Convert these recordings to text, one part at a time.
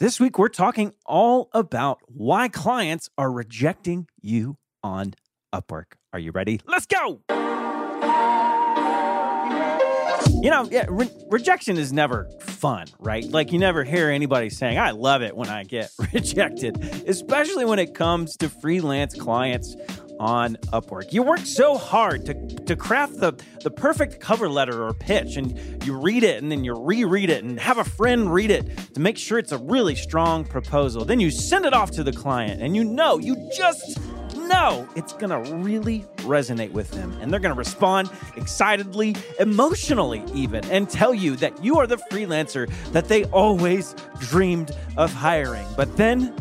This week, we're talking all about why clients are rejecting you on Upwork. Are you ready? Let's go. You know, yeah, re- rejection is never fun, right? Like, you never hear anybody saying, I love it when I get rejected, especially when it comes to freelance clients on Upwork. You work so hard to, to craft the, the perfect cover letter or pitch, and you read it and then you reread it and have a friend read it to make sure it's a really strong proposal. Then you send it off to the client, and you know, you just know it's gonna really resonate with them. And they're gonna respond excitedly, emotionally, even, and tell you that you are the freelancer that they always dreamed of hiring. But then,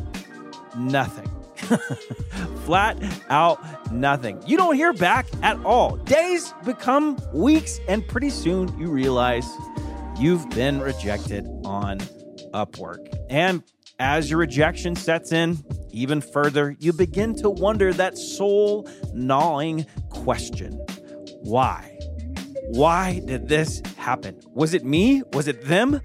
nothing. Flat out nothing. You don't hear back at all. Days become weeks, and pretty soon you realize you've been rejected on Upwork. And as your rejection sets in even further, you begin to wonder that soul gnawing question why? Why did this happen? Was it me? Was it them?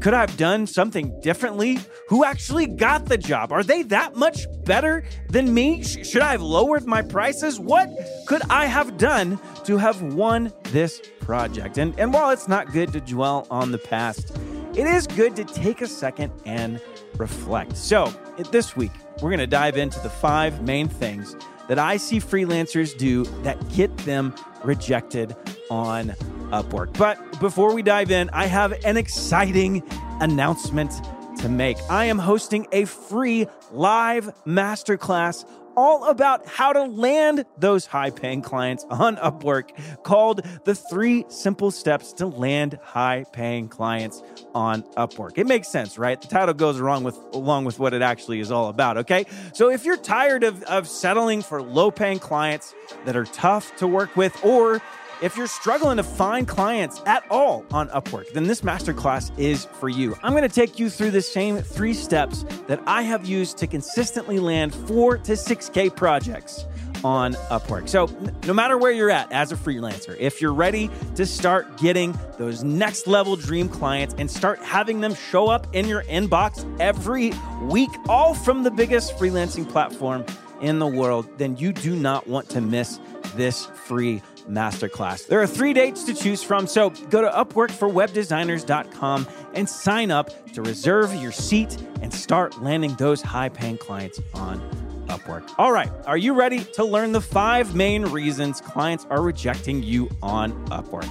Could I have done something differently? Who actually got the job? Are they that much better than me? Sh- should I have lowered my prices? What could I have done to have won this project? And, and while it's not good to dwell on the past, it is good to take a second and reflect. So, this week, we're going to dive into the five main things that I see freelancers do that get them rejected on Upwork. But before we dive in, I have an exciting announcement to make. I am hosting a free live masterclass all about how to land those high paying clients on Upwork called The Three Simple Steps to Land High Paying Clients on Upwork. It makes sense, right? The title goes along with along with what it actually is all about, okay? So if you're tired of, of settling for low paying clients that are tough to work with, or if you're struggling to find clients at all on Upwork, then this masterclass is for you. I'm going to take you through the same three steps that I have used to consistently land four to 6K projects on Upwork. So, no matter where you're at as a freelancer, if you're ready to start getting those next level dream clients and start having them show up in your inbox every week, all from the biggest freelancing platform in the world, then you do not want to miss this free masterclass. There are three dates to choose from, so go to upworkforwebdesigners.com and sign up to reserve your seat and start landing those high paying clients on Upwork. All right, are you ready to learn the five main reasons clients are rejecting you on Upwork?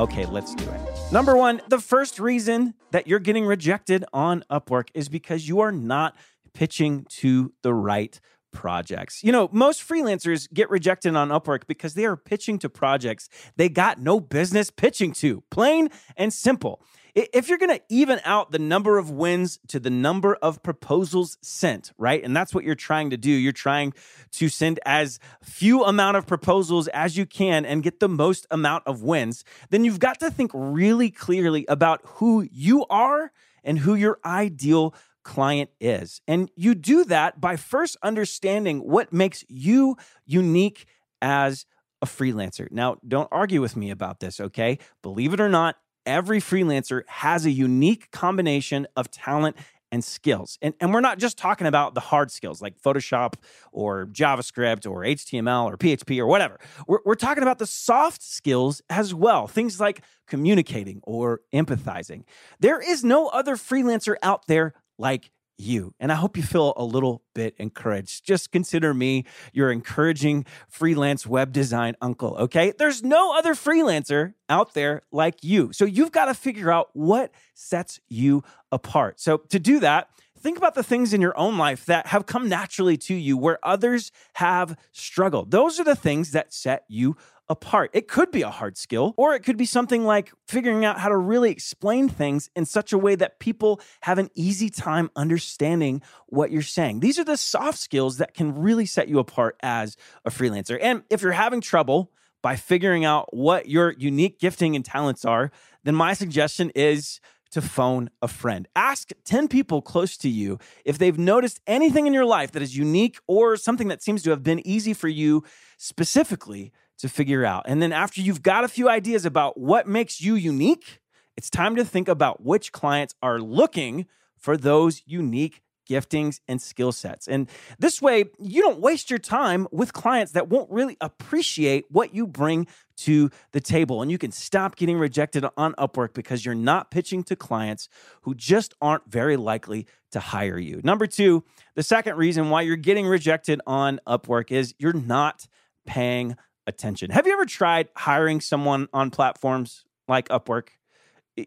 Okay, let's do it. Number one, the first reason that you're getting rejected on Upwork is because you are not pitching to the right projects. You know, most freelancers get rejected on Upwork because they are pitching to projects they got no business pitching to. Plain and simple. If you're going to even out the number of wins to the number of proposals sent, right? And that's what you're trying to do. You're trying to send as few amount of proposals as you can and get the most amount of wins. Then you've got to think really clearly about who you are and who your ideal client is. And you do that by first understanding what makes you unique as a freelancer. Now, don't argue with me about this, okay? Believe it or not, every freelancer has a unique combination of talent and skills. And, and we're not just talking about the hard skills like Photoshop or JavaScript or HTML or PHP or whatever. We're, we're talking about the soft skills as well, things like communicating or empathizing. There is no other freelancer out there like you. And I hope you feel a little bit encouraged. Just consider me your encouraging freelance web design uncle, okay? There's no other freelancer out there like you. So you've got to figure out what sets you apart. So to do that, think about the things in your own life that have come naturally to you where others have struggled. Those are the things that set you apart. It could be a hard skill, or it could be something like figuring out how to really explain things in such a way that people have an easy time understanding what you're saying. These are the soft skills that can really set you apart as a freelancer. And if you're having trouble, by figuring out what your unique gifting and talents are, then my suggestion is to phone a friend. Ask 10 people close to you if they've noticed anything in your life that is unique or something that seems to have been easy for you specifically to figure out. And then after you've got a few ideas about what makes you unique, it's time to think about which clients are looking for those unique giftings and skill sets. And this way, you don't waste your time with clients that won't really appreciate what you bring to the table. And you can stop getting rejected on Upwork because you're not pitching to clients who just aren't very likely to hire you. Number two, the second reason why you're getting rejected on Upwork is you're not paying attention. Have you ever tried hiring someone on platforms like Upwork?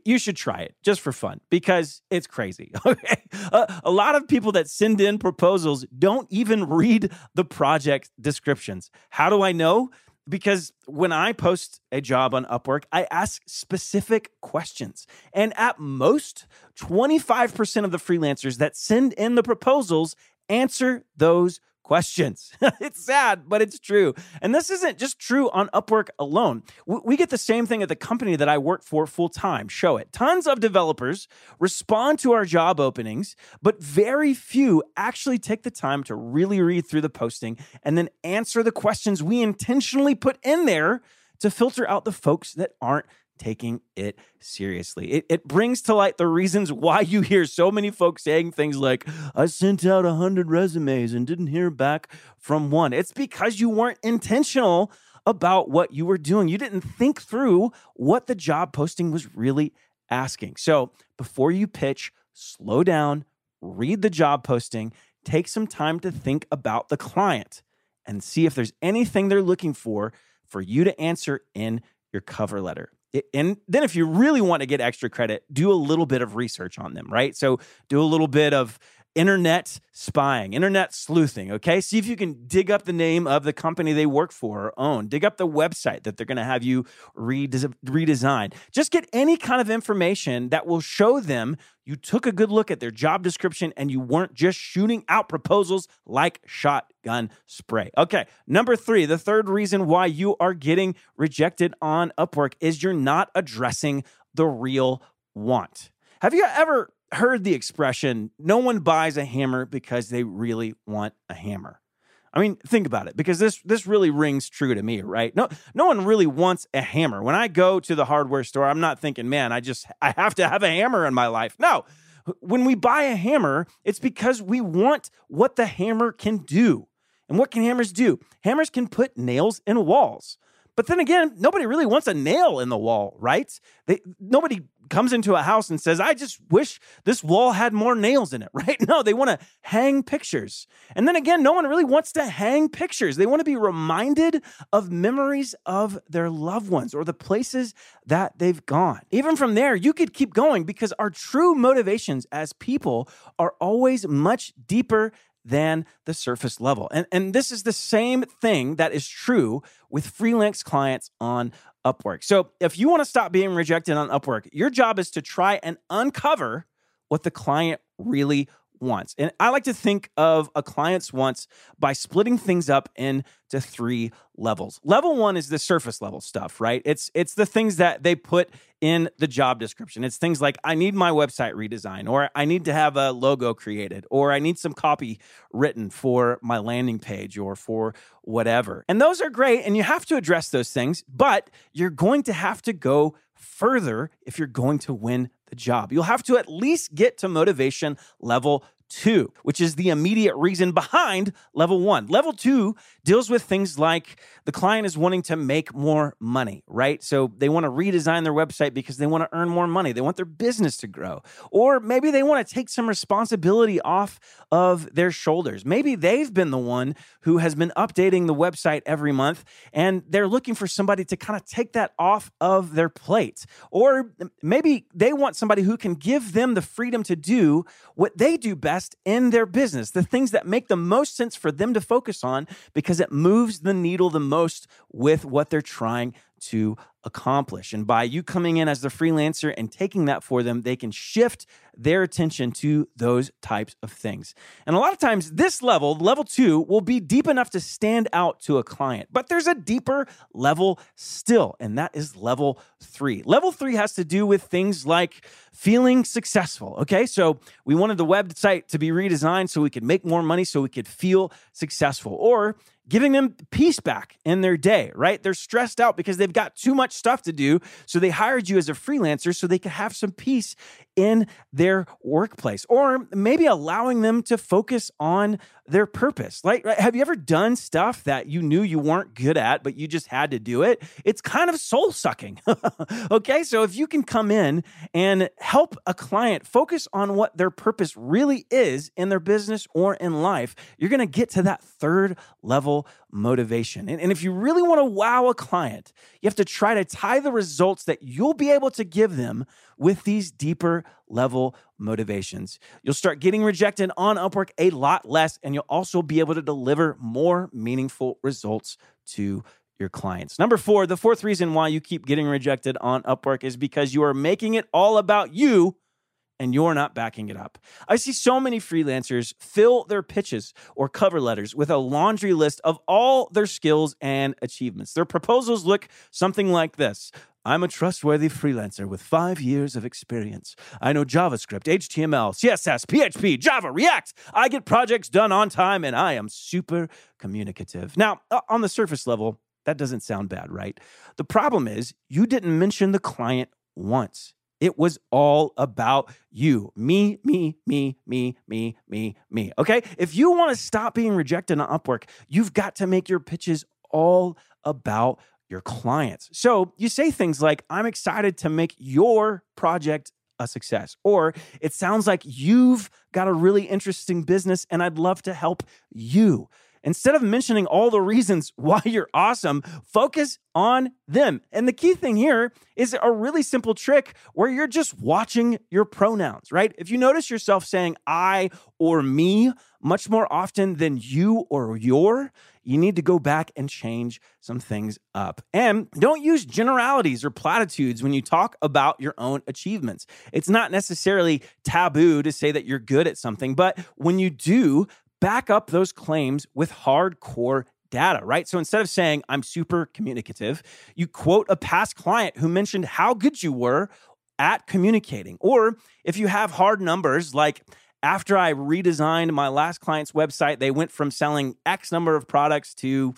you should try it just for fun because it's crazy. Okay. Uh, a lot of people that send in proposals don't even read the project descriptions. How do I know? Because when I post a job on Upwork, I ask specific questions. And at most, 25% of the freelancers that send in the proposals answer those questions. it's sad, but it's true. And this isn't just true on Upwork alone. We get the same thing at the company that I work for full time. Showit. Tons of developers respond to our job openings, but very few actually take the time to really read through the posting and then answer the questions we intentionally put in there to filter out the folks that aren't taking it seriously. It, it brings to light the reasons why you hear so many folks saying things like, I sent out 100 resumes and didn't hear back from one. It's because you weren't intentional about what you were doing. You didn't think through what the job posting was really asking. So before you pitch, slow down, read the job posting, take some time to think about the client and see if there's anything they're looking for for you to answer in your cover letter and then if you really want to get extra credit, do a little bit of research on them, right? So do a little bit of internet spying, internet sleuthing, okay? See if you can dig up the name of the company they work for or own. Dig up the website that they're going to have you redesign. Just get any kind of information that will show them you took a good look at their job description and you weren't just shooting out proposals like shotgun spray. Okay, number three, the third reason why you are getting rejected on Upwork is you're not addressing the real want. Have you ever heard the expression, no one buys a hammer because they really want a hammer. I mean, think about it because this this really rings true to me, right? No no one really wants a hammer. When I go to the hardware store, I'm not thinking, "Man, I just I have to have a hammer in my life." No. When we buy a hammer, it's because we want what the hammer can do. And what can hammers do? Hammers can put nails in walls. But then again, nobody really wants a nail in the wall, right? They, nobody comes into a house and says, I just wish this wall had more nails in it, right? No, they want to hang pictures. And then again, no one really wants to hang pictures. They want to be reminded of memories of their loved ones or the places that they've gone. Even from there, you could keep going because our true motivations as people are always much deeper than the surface level. And, and this is the same thing that is true with freelance clients on Upwork. So if you want to stop being rejected on Upwork, your job is to try and uncover what the client really wants. And I like to think of a client's wants by splitting things up into three levels. Level 1 is the surface level stuff, right? It's it's the things that they put in the job description. It's things like I need my website redesigned or I need to have a logo created or I need some copy written for my landing page or for whatever. And those are great and you have to address those things, but you're going to have to go further if you're going to win the job. You'll have to at least get to motivation level two, which is the immediate reason behind level one. Level two deals with things like the client is wanting to make more money, right? So they want to redesign their website because they want to earn more money. They want their business to grow. Or maybe they want to take some responsibility off of their shoulders. Maybe they've been the one who has been updating the website every month and they're looking for somebody to kind of take that off of their plate. Or maybe they want somebody who can give them the freedom to do what they do best in their business, the things that make the most sense for them to focus on because it moves the needle the most with what they're trying to accomplish. And by you coming in as the freelancer and taking that for them, they can shift their attention to those types of things. And a lot of times, this level, level two, will be deep enough to stand out to a client. But there's a deeper level still, and that is level three. Level three has to do with things like feeling successful. Okay, so we wanted the website to be redesigned so we could make more money, so we could feel successful. Or giving them peace back in their day, right? They're stressed out because they've got too much stuff to do. So they hired you as a freelancer so they could have some peace in their workplace, or maybe allowing them to focus on their purpose. Like, have you ever done stuff that you knew you weren't good at, but you just had to do it? It's kind of soul sucking. okay. So if you can come in and help a client focus on what their purpose really is in their business or in life, you're going to get to that third level motivation. And, and if you really want to wow a client, you have to try to tie the results that you'll be able to give them with these deeper level motivations. You'll start getting rejected on Upwork a lot less, and you'll also be able to deliver more meaningful results to your clients. Number four, the fourth reason why you keep getting rejected on Upwork is because you are making it all about you and you're not backing it up. I see so many freelancers fill their pitches or cover letters with a laundry list of all their skills and achievements. Their proposals look something like this I'm a trustworthy freelancer with five years of experience. I know JavaScript, HTML, CSS, PHP, Java, React. I get projects done on time and I am super communicative. Now, on the surface level, that doesn't sound bad, right? The problem is you didn't mention the client once. It was all about you. Me, me, me, me, me, me, me. Okay? If you want to stop being rejected on Upwork, you've got to make your pitches all about your clients. So you say things like, I'm excited to make your project a success. Or it sounds like you've got a really interesting business and I'd love to help you. Instead of mentioning all the reasons why you're awesome, focus on them. And the key thing here is a really simple trick where you're just watching your pronouns, right? If you notice yourself saying I or me much more often than you or your, you need to go back and change some things up. And don't use generalities or platitudes when you talk about your own achievements. It's not necessarily taboo to say that you're good at something, but when you do, back up those claims with hardcore data, right? So instead of saying, I'm super communicative, you quote a past client who mentioned how good you were at communicating. Or if you have hard numbers like, after I redesigned my last client's website, they went from selling X number of products to,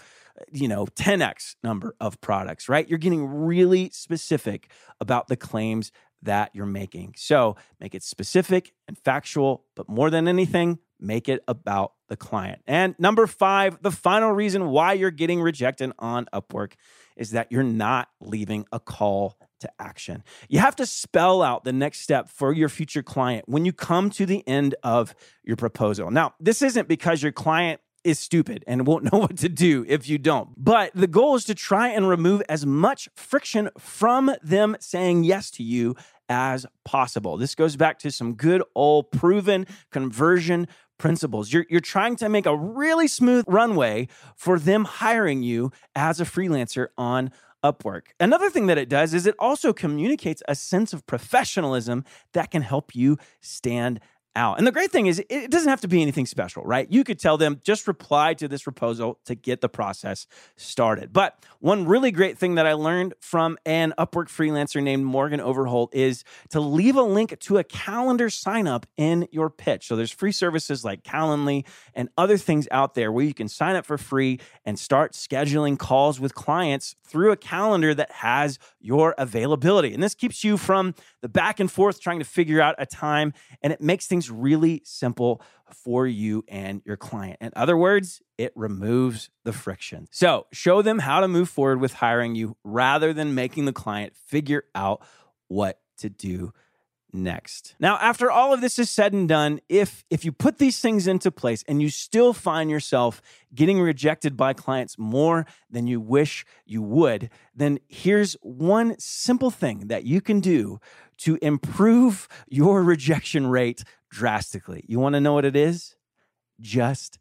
you know, 10X number of products, right? You're getting really specific about the claims that you're making. So make it specific and factual, but more than anything, make it about the client. And number five, the final reason why you're getting rejected on Upwork is that you're not leaving a call to action. You have to spell out the next step for your future client when you come to the end of your proposal. Now, this isn't because your client is stupid and won't know what to do if you don't. But the goal is to try and remove as much friction from them saying yes to you as possible. This goes back to some good old proven conversion principles. You're, you're trying to make a really smooth runway for them hiring you as a freelancer on Upwork. Another thing that it does is it also communicates a sense of professionalism that can help you stand out. And the great thing is, it doesn't have to be anything special, right? You could tell them just reply to this proposal to get the process started. But one really great thing that I learned from an Upwork freelancer named Morgan Overholt is to leave a link to a calendar sign up in your pitch. So there's free services like Calendly and other things out there where you can sign up for free and start scheduling calls with clients through a calendar that has your availability. And this keeps you from the back and forth trying to figure out a time and it makes things really simple for you and your client. In other words, it removes the friction. So show them how to move forward with hiring you rather than making the client figure out what to do next. Now, after all of this is said and done, if if you put these things into place and you still find yourself getting rejected by clients more than you wish you would, then here's one simple thing that you can do to improve your rejection rate drastically. You want to know what it is? Just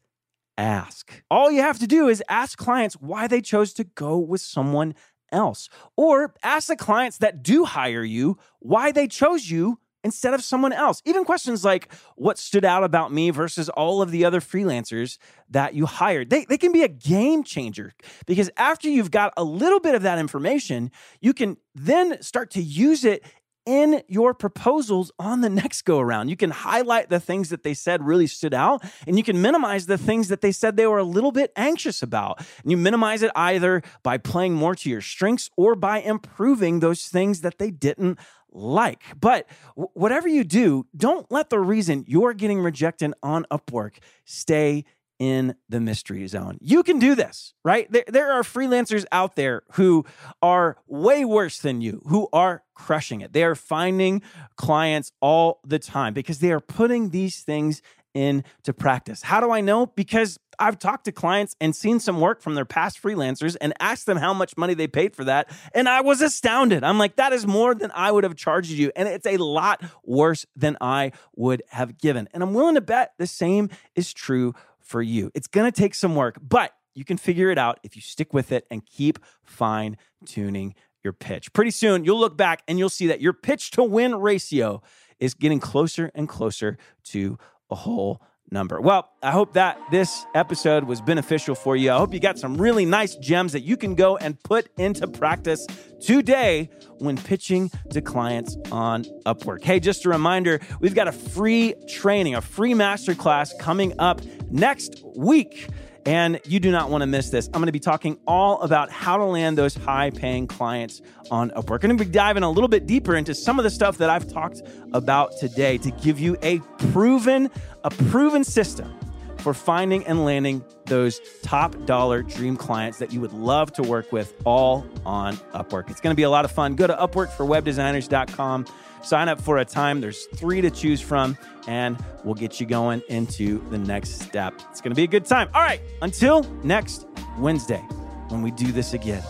ask. All you have to do is ask clients why they chose to go with someone else. Or ask the clients that do hire you why they chose you instead of someone else. Even questions like what stood out about me versus all of the other freelancers that you hired. They, they can be a game changer because after you've got a little bit of that information, you can then start to use it in your proposals on the next go around. You can highlight the things that they said really stood out, and you can minimize the things that they said they were a little bit anxious about. And you minimize it either by playing more to your strengths or by improving those things that they didn't like. But whatever you do, don't let the reason you're getting rejected on Upwork stay in the mystery zone. You can do this, right? There, there are freelancers out there who are way worse than you, who are crushing it. They are finding clients all the time because they are putting these things into practice. How do I know? Because I've talked to clients and seen some work from their past freelancers and asked them how much money they paid for that. And I was astounded. I'm like, that is more than I would have charged you. And it's a lot worse than I would have given. And I'm willing to bet the same is true for you. It's going to take some work, but you can figure it out if you stick with it and keep fine tuning your pitch. Pretty soon, you'll look back and you'll see that your pitch to win ratio is getting closer and closer to a whole number. Well, I hope that this episode was beneficial for you. I hope you got some really nice gems that you can go and put into practice today when pitching to clients on Upwork. Hey, just a reminder, we've got a free training, a free masterclass coming up next week. And you do not want to miss this. I'm going to be talking all about how to land those high paying clients on Upwork. Going to be diving a little bit deeper into some of the stuff that I've talked about today to give you a proven, a proven system for finding and landing those top dollar dream clients that you would love to work with all on Upwork. It's going to be a lot of fun. Go to upworkforwebdesigners.com Sign up for a time. There's three to choose from, and we'll get you going into the next step. It's going to be a good time. All right, until next Wednesday when we do this again,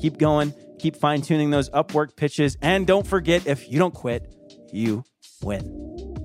keep going, keep fine tuning those Upwork pitches, and don't forget if you don't quit, you win.